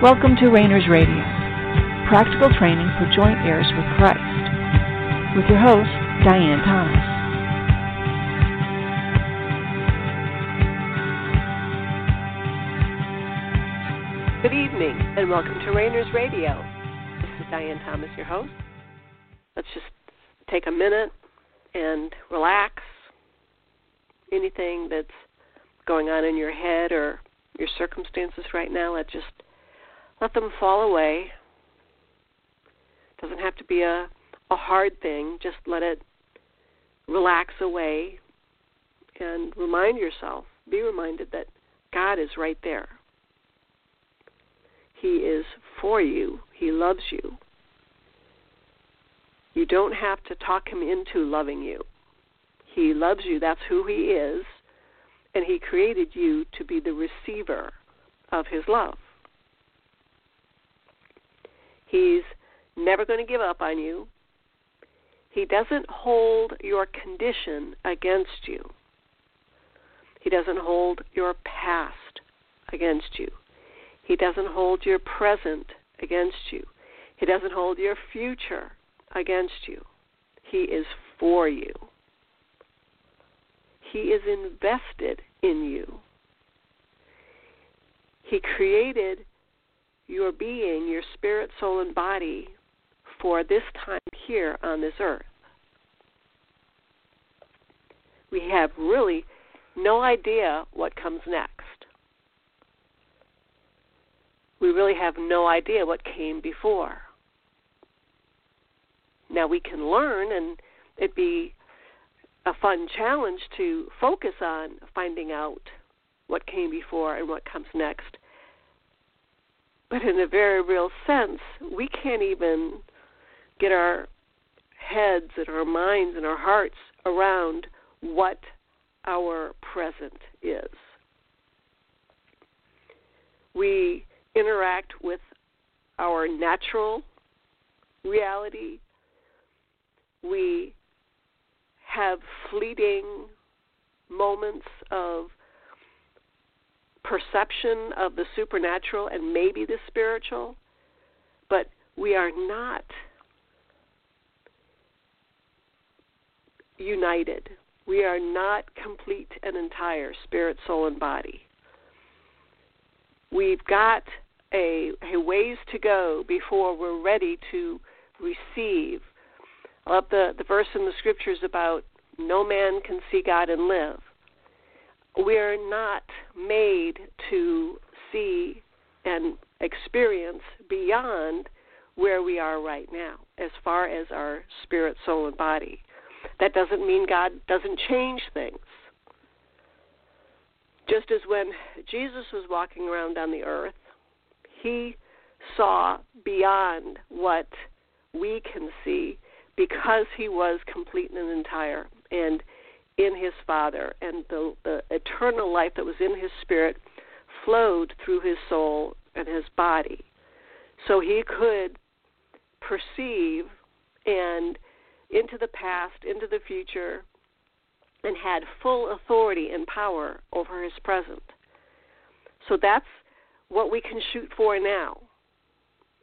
Welcome to Rainers Radio, practical training for joint heirs with Christ, with your host, Diane Thomas. Good evening, and welcome to Rainers Radio. This is Diane Thomas, your host. Let's just take a minute and relax. Anything that's going on in your head or your circumstances right now, let's just let them fall away. Doesn't have to be a a hard thing. Just let it relax away and remind yourself, be reminded that God is right there. He is for you. He loves you. You don't have to talk him into loving you. He loves you. That's who he is. And he created you to be the receiver of his love. He's never going to give up on you. He doesn't hold your condition against you. He doesn't hold your past against you. He doesn't hold your present against you. He doesn't hold your future against you. He is for you. He is invested in you. He created your being, your spirit, soul, and body for this time here on this earth. We have really no idea what comes next. We really have no idea what came before. Now we can learn, and it'd be a fun challenge to focus on finding out what came before and what comes next but in a very real sense, we can't even get our heads and our minds and our hearts around what our present is. We interact with our natural reality. We have fleeting moments of perception of the supernatural and maybe the spiritual, but we are not united. We are not complete and entire, spirit, soul, and body. We've got a, a ways to go before we're ready to receive. I love the, the verse in the scriptures about no man can see God and live we're not made to see and experience beyond where we are right now as far as our spirit, soul, and body. That doesn't mean God doesn't change things. Just as when Jesus was walking around on the earth, he saw beyond what we can see because he was complete and entire. And in his Father, and the, the eternal life that was in his spirit flowed through his soul and his body. So he could perceive and into the past, into the future, and had full authority and power over his present. So that's what we can shoot for now.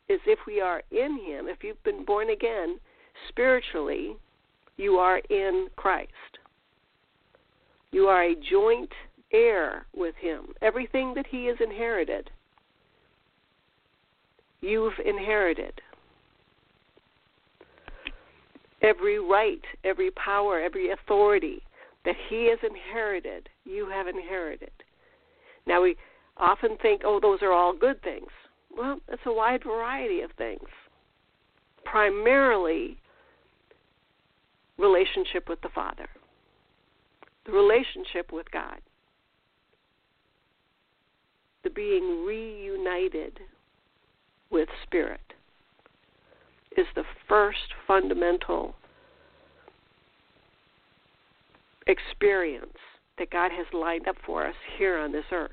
Is if we are in him, if you've been born again spiritually, you are in Christ. You are a joint heir with him. Everything that he has inherited, you've inherited. Every right, every power, every authority that he has inherited, you have inherited. Now, we often think, oh, those are all good things. Well, it's a wide variety of things. Primarily, relationship with the Father the relationship with God, the being reunited with Spirit, is the first fundamental experience that God has lined up for us here on this earth.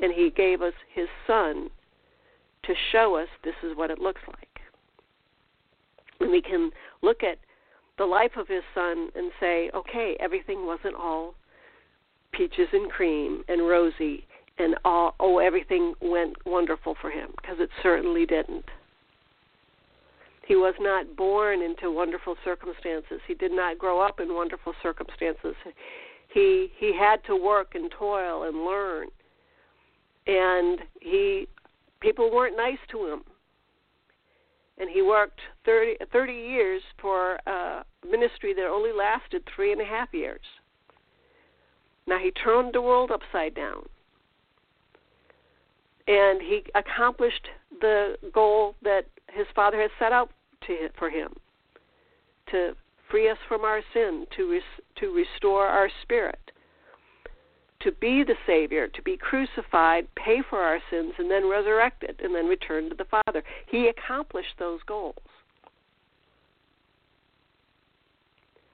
And He gave us His Son to show us this is what it looks like. And we can look at the life of his son and say, okay, everything wasn't all peaches and cream and rosy and all oh everything went wonderful for him because it certainly didn't. He was not born into wonderful circumstances. He did not grow up in wonderful circumstances. He he had to work and toil and learn. And he people weren't nice to him. And he worked 30, 30 years for a ministry that only lasted three and a half years. Now he turned the world upside down. And he accomplished the goal that his father had set out to for him to free us from our sin, to res, to restore our spirit, to be the Savior, to be crucified, pay for our sins, and then resurrected, and then return to the Father. He accomplished those goals.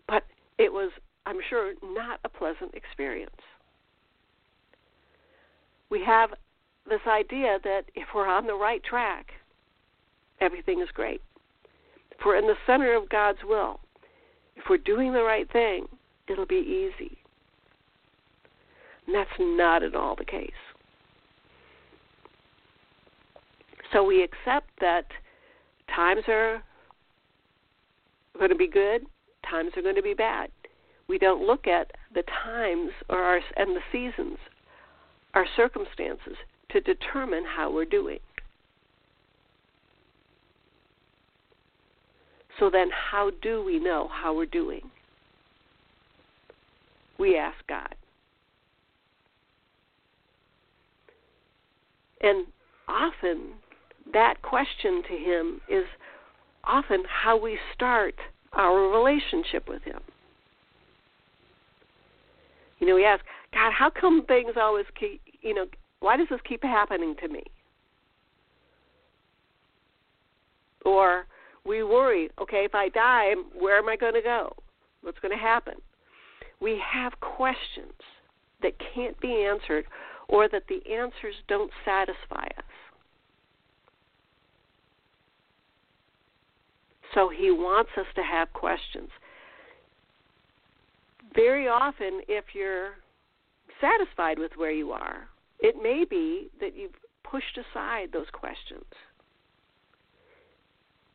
But it was, I'm sure, not a pleasant experience. We have this idea that if we're on the right track, everything is great. If we're in the center of God's will, if we're doing the right thing, it'll be easy. And that's not at all the case. So we accept that times are going to be good, times are going to be bad. We don't look at the times or our and the seasons, our circumstances to determine how we're doing. So then, how do we know how we're doing? We ask God. And often, that question to Him is often how we start our relationship with Him. You know, we ask, God, how come things always keep, you know, why does this keep happening to me? Or, we worry, okay, if I die, where am I going to go? What's going to happen? We have questions that can't be answered or that the answers don't satisfy us. So he wants us to have questions. Very often, if you're satisfied with where you are, it may be that you've pushed aside those questions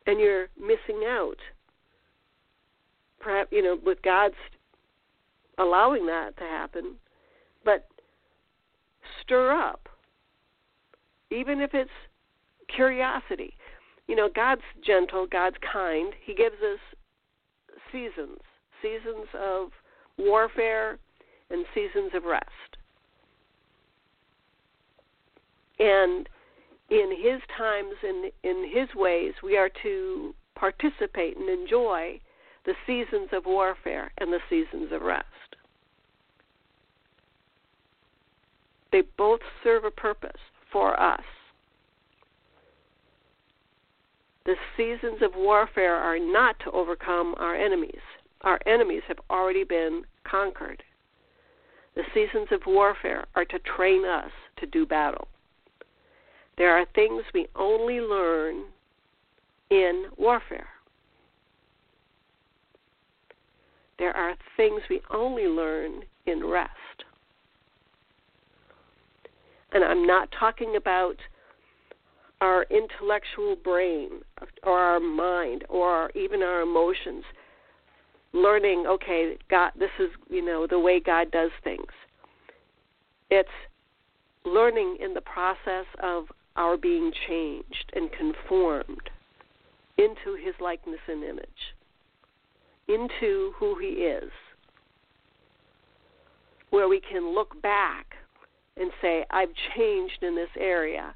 and you're missing out. Perhaps you know, with God's allowing that to happen, but stir up, even if it's curiosity. You know, God's gentle, God's kind. He gives us seasons, seasons of warfare and seasons of rest. And in his times and in his ways, we are to participate and enjoy the seasons of warfare and the seasons of rest. They both serve a purpose for us. The seasons of warfare are not to overcome our enemies. Our enemies have already been conquered. The seasons of warfare are to train us to do battle. There are things we only learn in warfare. There are things we only learn in rest. And I'm not talking about our intellectual brain or our mind or even our emotions learning okay god this is you know the way god does things. It's learning in the process of our being changed and conformed into his likeness and image, into who he is, where we can look back and say, I've changed in this area.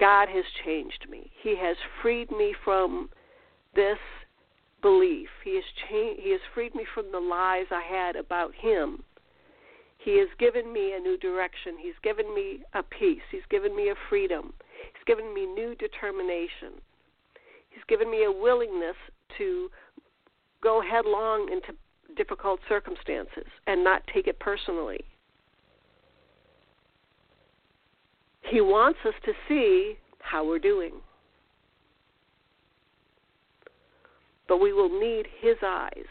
God has changed me. He has freed me from this belief. He has changed, he has freed me from the lies I had about him he has given me a new direction. He's given me a peace. He's given me a freedom. He's given me new determination. He's given me a willingness to go headlong into difficult circumstances and not take it personally. He wants us to see how we're doing. But we will need His eyes,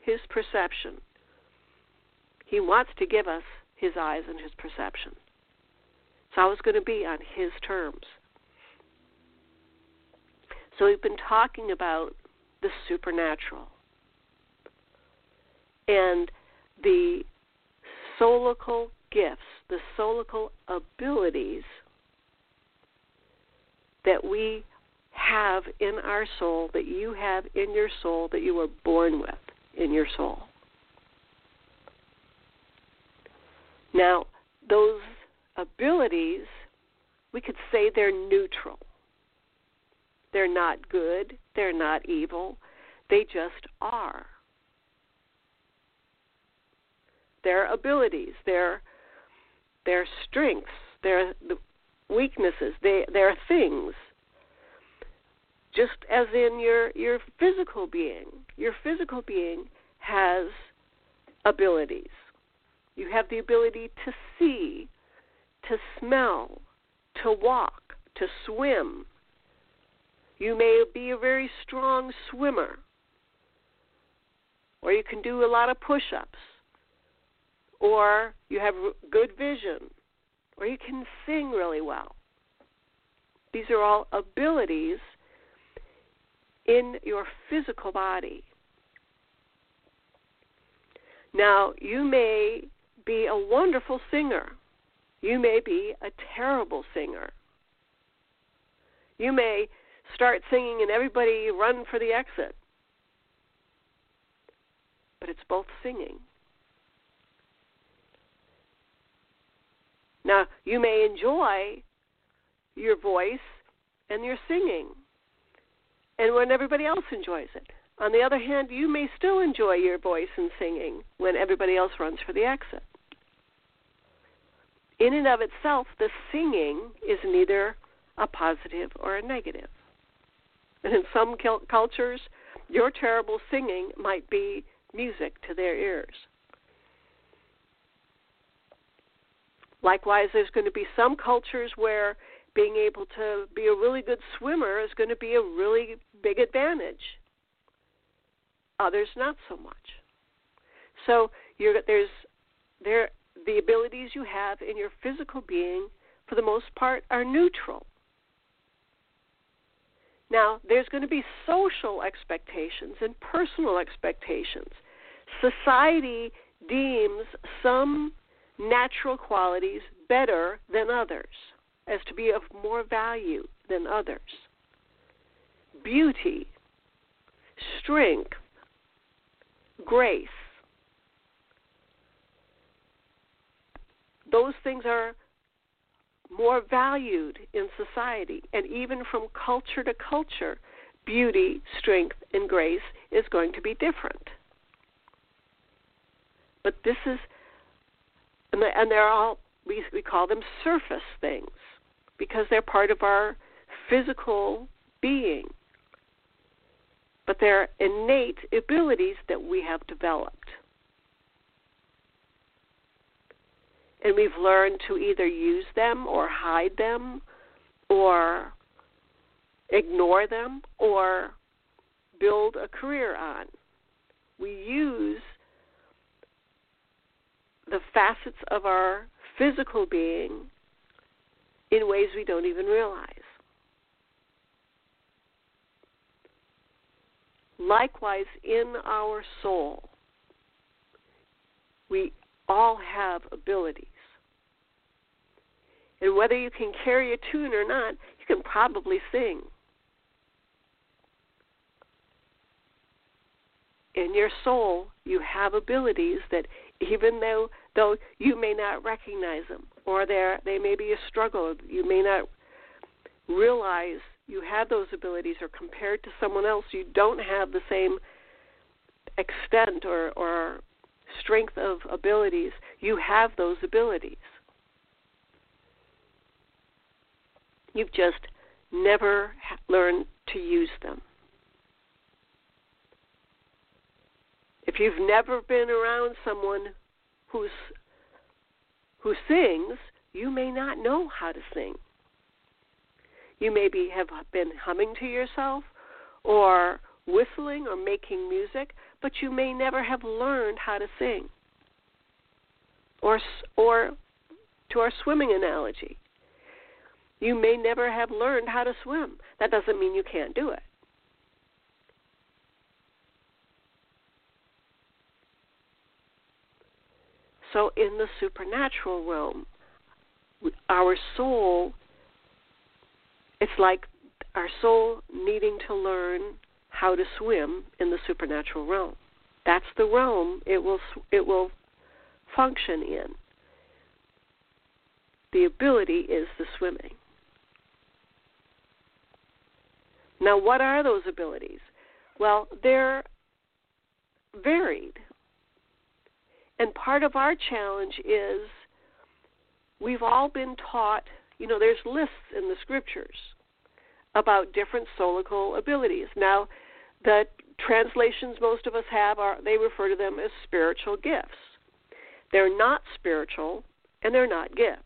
His perception, he wants to give us his eyes and his perception. So it's going to be on His terms. So we've been talking about the supernatural and the soulical gifts, the soulical abilities that we have in our soul, that you have in your soul, that you were born with in your soul. Now, those abilities, we could say they're neutral. They're not good, they're not evil, they just are. Their abilities, their their strengths, their weaknesses, they they're things. Just as in your your physical being, your physical being has abilities. You have the ability to see, to smell, to walk, to swim. You may be a very strong swimmer, or you can do a lot of push ups, or you have good vision, or you can sing really well. These are all abilities in your physical body. Now, you may be a wonderful singer. You may be a terrible singer. You may start singing and everybody run for the exit. But it's both singing. Now, you may enjoy your voice and your singing, and when everybody else enjoys it. On the other hand, you may still enjoy your voice and singing when everybody else runs for the exit. In and of itself, the singing is neither a positive or a negative. And in some cultures, your terrible singing might be music to their ears. Likewise, there's going to be some cultures where being able to be a really good swimmer is going to be a really big advantage. Others, not so much. So there's there the abilities you have in your physical being, for the most part, are neutral. Now, there's going to be social expectations and personal expectations. Society deems some natural qualities better than others, as to be of more value than others. Beauty, strength, grace. Those things are more valued in society, and even from culture to culture, beauty, strength, and grace is going to be different. But this is and, and they're all we we call them surface things because they're part of our physical being. But they're innate abilities that we have developed. And we've learned to either use them or hide them or ignore them or build a career on. We use the facets of our physical being in ways we don't even realize. Likewise, in our soul, we all have abilities. And whether you can carry a tune or not, you can probably sing. In your soul, you have abilities that even though though you may not recognize them or they may be a struggle. You may not realize you have those abilities or compared to someone else you don't have the same extent or or strength of abilities. You have those abilities. You've just never learned to use them. If you've never been around someone who's who sings, you may not know how to sing. You maybe have been humming to yourself or whistling or making music, but you may never have learned how to sing. Or or to our swimming analogy, You may never have learned how to swim. That doesn't mean you can't do it. So, in the supernatural realm, our soul, it's like our soul needing to learn how to swim in the supernatural realm. That's the realm it will it will function in. The ability is the swimming. Now, what are those abilities? Well, they're varied. And part of our challenge is we've all been taught, you know, there's lists in the scriptures about different soulical abilities. Now, the translations most of us have are they refer to them as spiritual gifts. They're not spiritual and they're not gifts.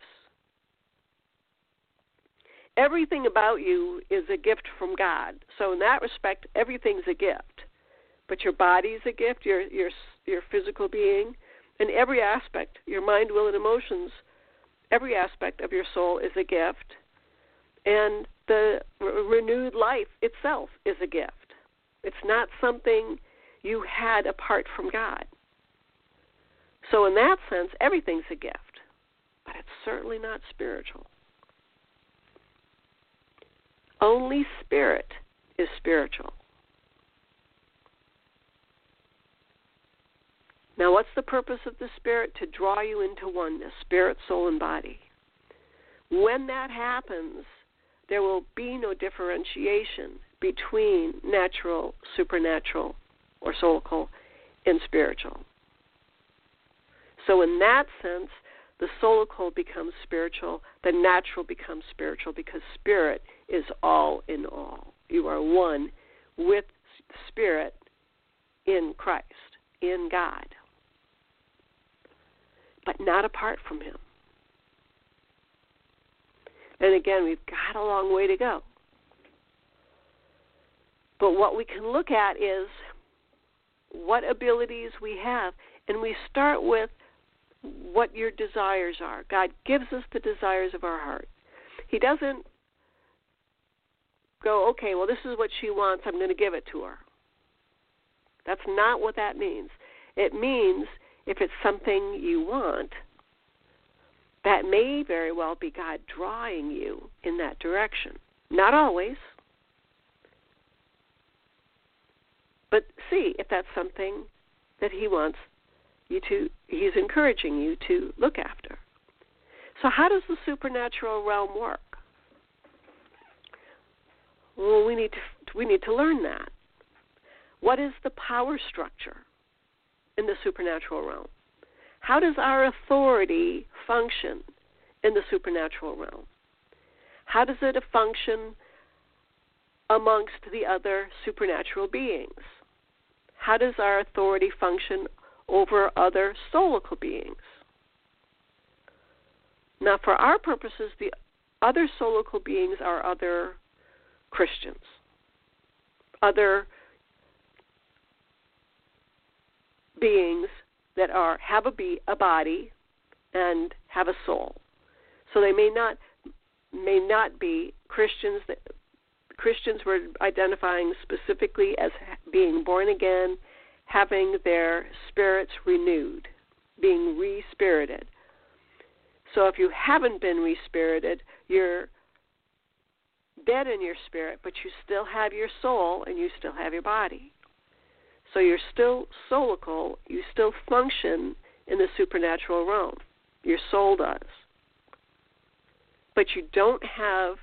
Everything about you is a gift from God. So in that respect, everything's a gift. But your body's a gift, your your your physical being, and every aspect, your mind, will, and emotions, every aspect of your soul is a gift. And the renewed life itself is a gift. It's not something you had apart from God. So, in that sense, everything's a gift, but it's certainly not spiritual. Only spirit is spiritual. Now, what's the purpose of the spirit? To draw you into oneness, spirit, soul, and body. When that happens, there will be no differentiation between natural, supernatural, or soulical, and spiritual. So, in that sense, the soulical becomes spiritual, the natural becomes spiritual because spirit is all in all. You are one with spirit in Christ, in God, but not apart from Him. And again, we've got a long way to go. But what we can look at is what abilities we have, and we start with what your desires are. God gives us the desires of our heart. He doesn't go, okay, well, this is what she wants, I'm going to give it to her. That's not what that means. It means if it's something you want, that may very well be God drawing you in that direction. Not always. But see if that's something that He wants you to, He's encouraging you to look after. So, how does the supernatural realm work? Well, we need to, we need to learn that. What is the power structure in the supernatural realm? How does our authority function in the supernatural realm? How does it function amongst the other supernatural beings? How does our authority function over other soulical beings? Now, for our purposes, the other soulical beings are other Christians, other beings that are have a, be, a body and have a soul. So they may not may not be Christians that Christians were identifying specifically as being born again, having their spirits renewed, being respirited. So if you haven't been respirited, you're dead in your spirit, but you still have your soul and you still have your body. So you're still soulical, you still function in the supernatural realm. Your soul does. But you don't have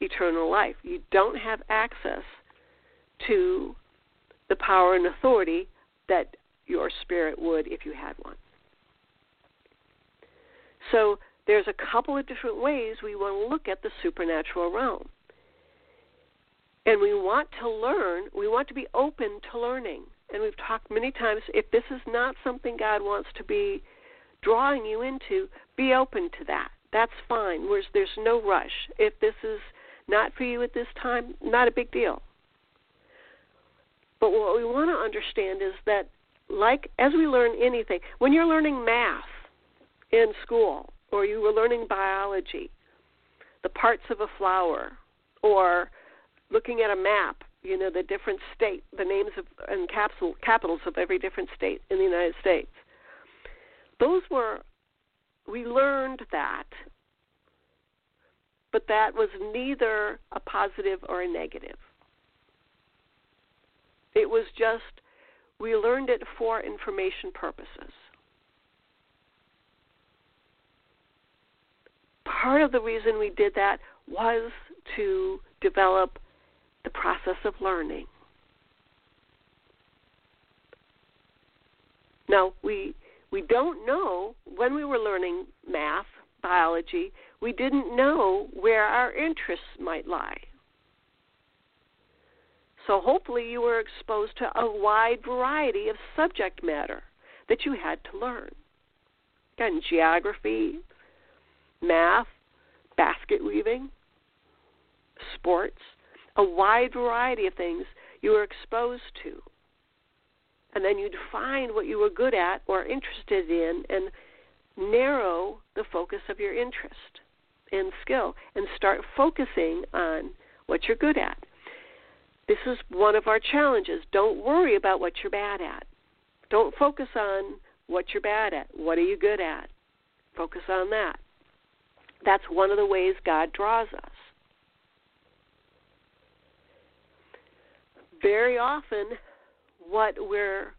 eternal life. You don't have access to the power and authority that your spirit would if you had one. So there's a couple of different ways we want to look at the supernatural realm. And we want to learn, we want to be open to learning. And we've talked many times if this is not something God wants to be drawing you into, be open to that. That's fine. Whereas there's no rush. If this is not for you at this time, not a big deal. But what we want to understand is that, like as we learn anything, when you're learning math in school or you were learning biology, the parts of a flower or looking at a map, you know, the different state, the names of and capsule capitals of every different state in the United States. Those were we learned that but that was neither a positive or a negative. It was just we learned it for information purposes. Part of the reason we did that was to develop the process of learning. Now, we we don't know when we were learning math, biology, we didn't know where our interests might lie. So hopefully you were exposed to a wide variety of subject matter that you had to learn. Again, geography, math, basket weaving, sports, a wide variety of things you were exposed to. And then you'd find what you were good at or interested in and narrow the focus of your interest and skill and start focusing on what you're good at. This is one of our challenges. Don't worry about what you're bad at. Don't focus on what you're bad at. What are you good at? Focus on that. That's one of the ways God draws us. Very often, what we're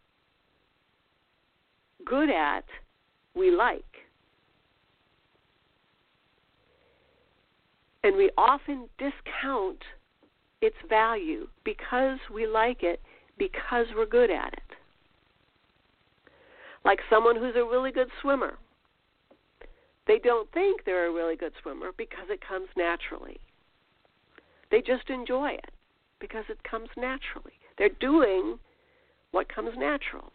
good at, we like. And we often discount its value because we like it, because we're good at it. Like someone who's a really good swimmer. They don't think they're a really good swimmer because it comes naturally. They just enjoy it because it comes naturally. They're doing what comes natural.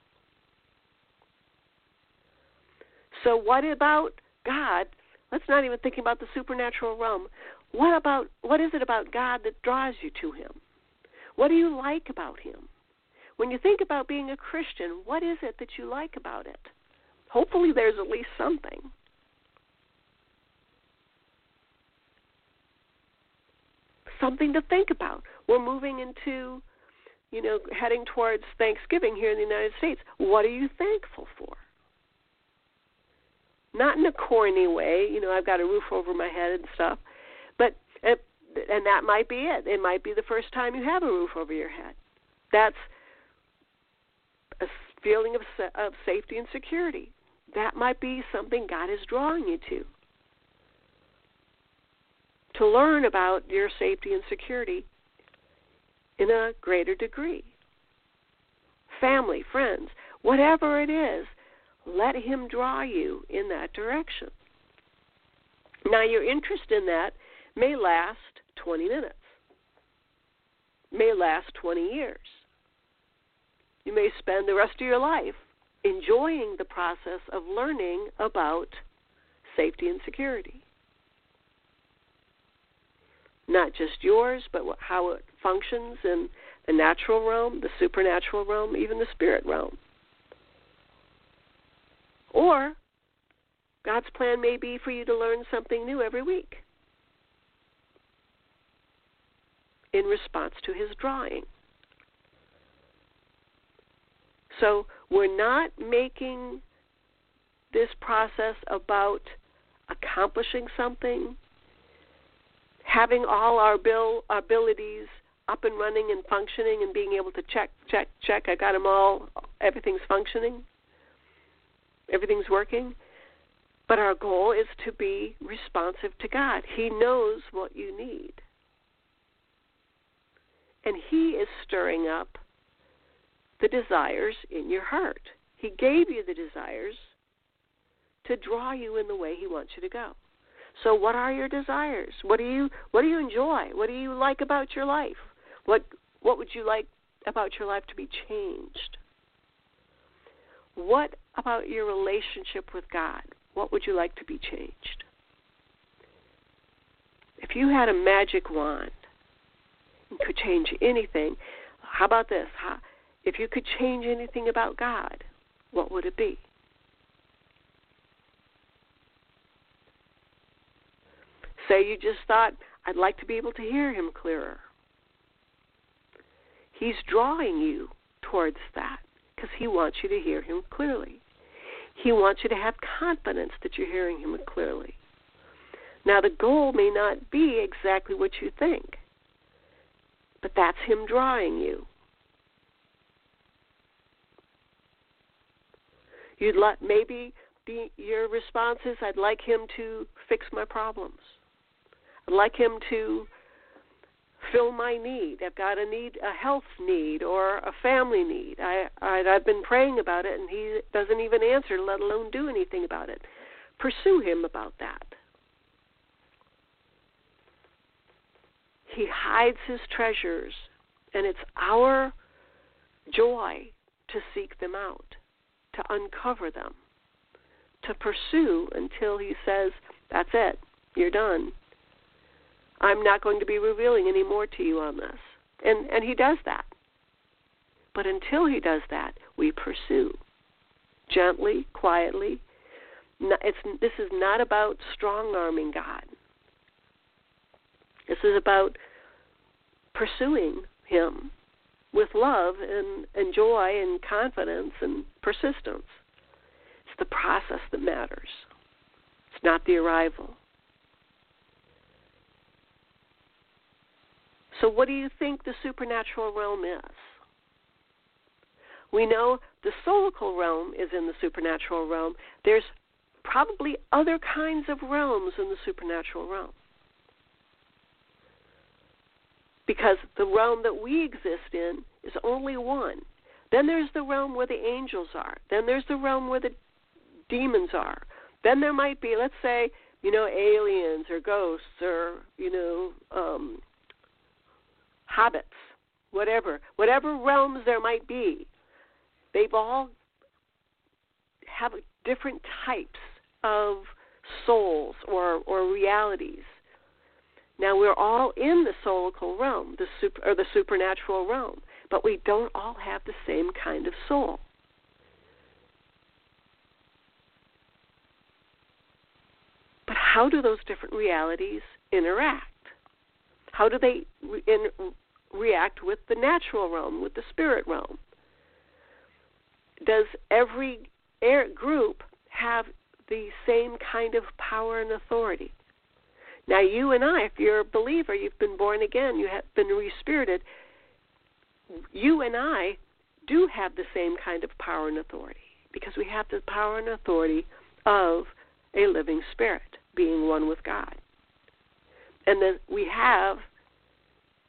So, what about God? Let's not even think about the supernatural realm. What about what is it about God that draws you to him? What do you like about him? When you think about being a Christian, what is it that you like about it? Hopefully there's at least something. Something to think about. We're moving into, you know, heading towards Thanksgiving here in the United States. What are you thankful for? Not in a corny way, you know, I've got a roof over my head and stuff, but it, and that might be it. It might be the first time you have a roof over your head. That's a feeling of of safety and security. That might be something God is drawing you to. To learn about your safety and security in a greater degree. Family, friends, whatever it is, let Him draw you in that direction. Now, your interest in that may last 20 minutes, may last 20 years. You may spend the rest of your life enjoying the process of learning about safety and security. Not just yours, but how it functions in the natural realm, the supernatural realm, even the spirit realm. Or God's plan may be for you to learn something new every week. in response to his drawing. So we're not making this process about accomplishing something, having all our bill abilities up and running and functioning and being able to check, check, check. I got them all. Everything's functioning. Everything's working. But our goal is to be responsive to God. He knows what you need and He is stirring up the desires in your heart. He gave you the desires to draw you in the way He wants you to go. So, what are your desires? What do you What do you enjoy? What do you like about your life? What What would you like about your life to be changed? What about your relationship with God? What would you like to be changed? If you had a magic wand and could change anything. How about this? If you could change anything about God, what would it be? Say you just thought, I'd like to be able to hear him clearer. He's drawing you towards that because he wants you to hear him clearly. He wants you to have confidence that you're hearing him clearly. Now, the goal may not be exactly what you think, but that's him drawing you. You'd let maybe the, your response is, "I'd like him to fix my problems. Like him to fill my need. I've got a need, a health need, or a family need. I, I I've been praying about it, and he doesn't even answer, let alone do anything about it. Pursue him about that. He hides his treasures, and it's our joy to seek them out, to uncover them, to pursue until he says, That's it, you're done. I'm not going to be revealing any more to you on this. And and he does that. But until he does that, we pursue gently, quietly. It's this is not about strong arming God. This is about pursuing him with love and, and joy and confidence and persistence. It's the process that matters. It's not the arrival. So, what do you think the supernatural realm is? We know the soulical realm is in the supernatural realm. There's probably other kinds of realms in the supernatural realm. Because the realm that we exist in is only one. Then there's the realm where the angels are. Then there's the realm where the demons are. Then there might be, let's say, you know, aliens or ghosts or, you know, um, hobbits, whatever, whatever realms there might be, they've all have different types of souls or, or realities. Now we're all in the soulical realm, the super, or the supernatural realm, but we don't all have the same kind of soul. But how do those different realities interact? How do they in, react with the natural realm, with the spirit realm? Does every group have the same kind of power and authority? Now, you and I, if you're a believer, you've been born again, you have been respirited, you and I do have the same kind of power and authority because we have the power and authority of a living spirit, being one with God and that we have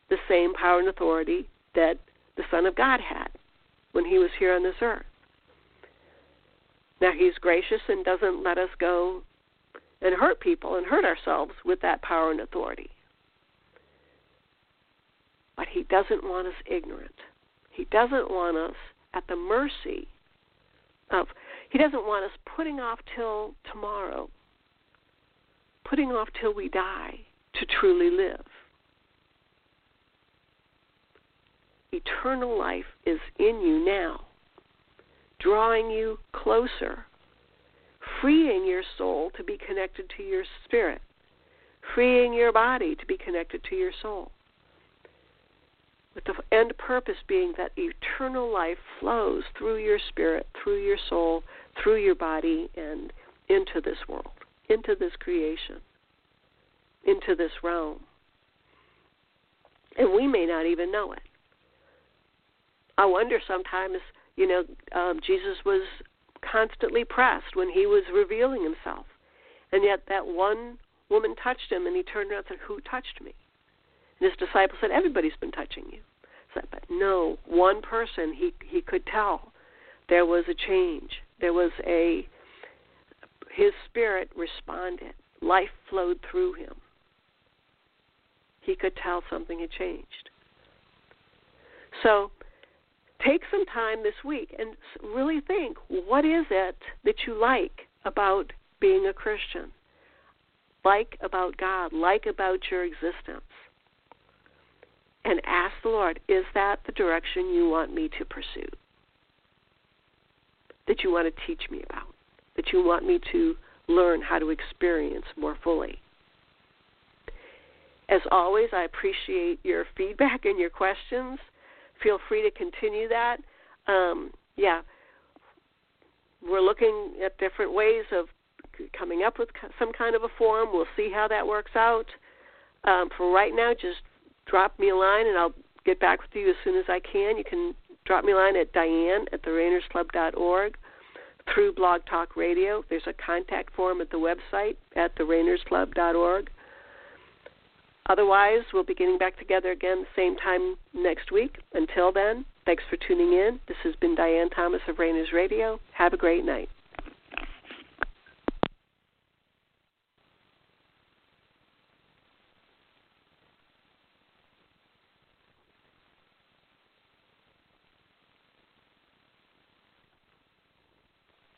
the same power and authority that the Son of God had when he was here on this earth. Now, he's gracious and doesn't let us go and hurt people and hurt ourselves with that power and authority. But he doesn't want us ignorant. He doesn't want us at the mercy of, he doesn't want us putting off till tomorrow, putting off till we die to truly live. Eternal life is in you now, drawing you closer, freeing your soul to be connected to your spirit, freeing your body to be connected to your soul. With the end purpose being that eternal life flows through your spirit, through your soul, through your body, and into this world, into this creation into this realm. And we may not even know it. I wonder sometimes, you know, um, Jesus was constantly pressed when he was revealing himself. And yet that one woman touched him, and he turned around and said, Who touched me? And his disciples said, Everybody's been touching you. Said, but no, one person he he could tell there was a change. There was a his spirit responded. Life flowed through him he could tell something had changed. So take some time this week and really think what is it that you like about being a Christian? Like about God, like about your existence. And ask the Lord, is that the direction you want me to pursue? That you want to teach me about? That you want me to learn how to experience more fully? As always, I appreciate your feedback and your questions. Feel free to continue that. Um, yeah, we're looking at different ways of coming up with some kind of a forum. We'll see how that works out. Um, for right now, just drop me a line and I'll get back with you as soon as I can. You can drop me a line at diane at therainersclub.org through Blog Talk Radio. There's a contact form at the website at therainersclub.org. Otherwise, we'll be getting back together again the same time next week. Until then, thanks for tuning in. This has been Diane Thomas of Rainers Radio. Have a great night.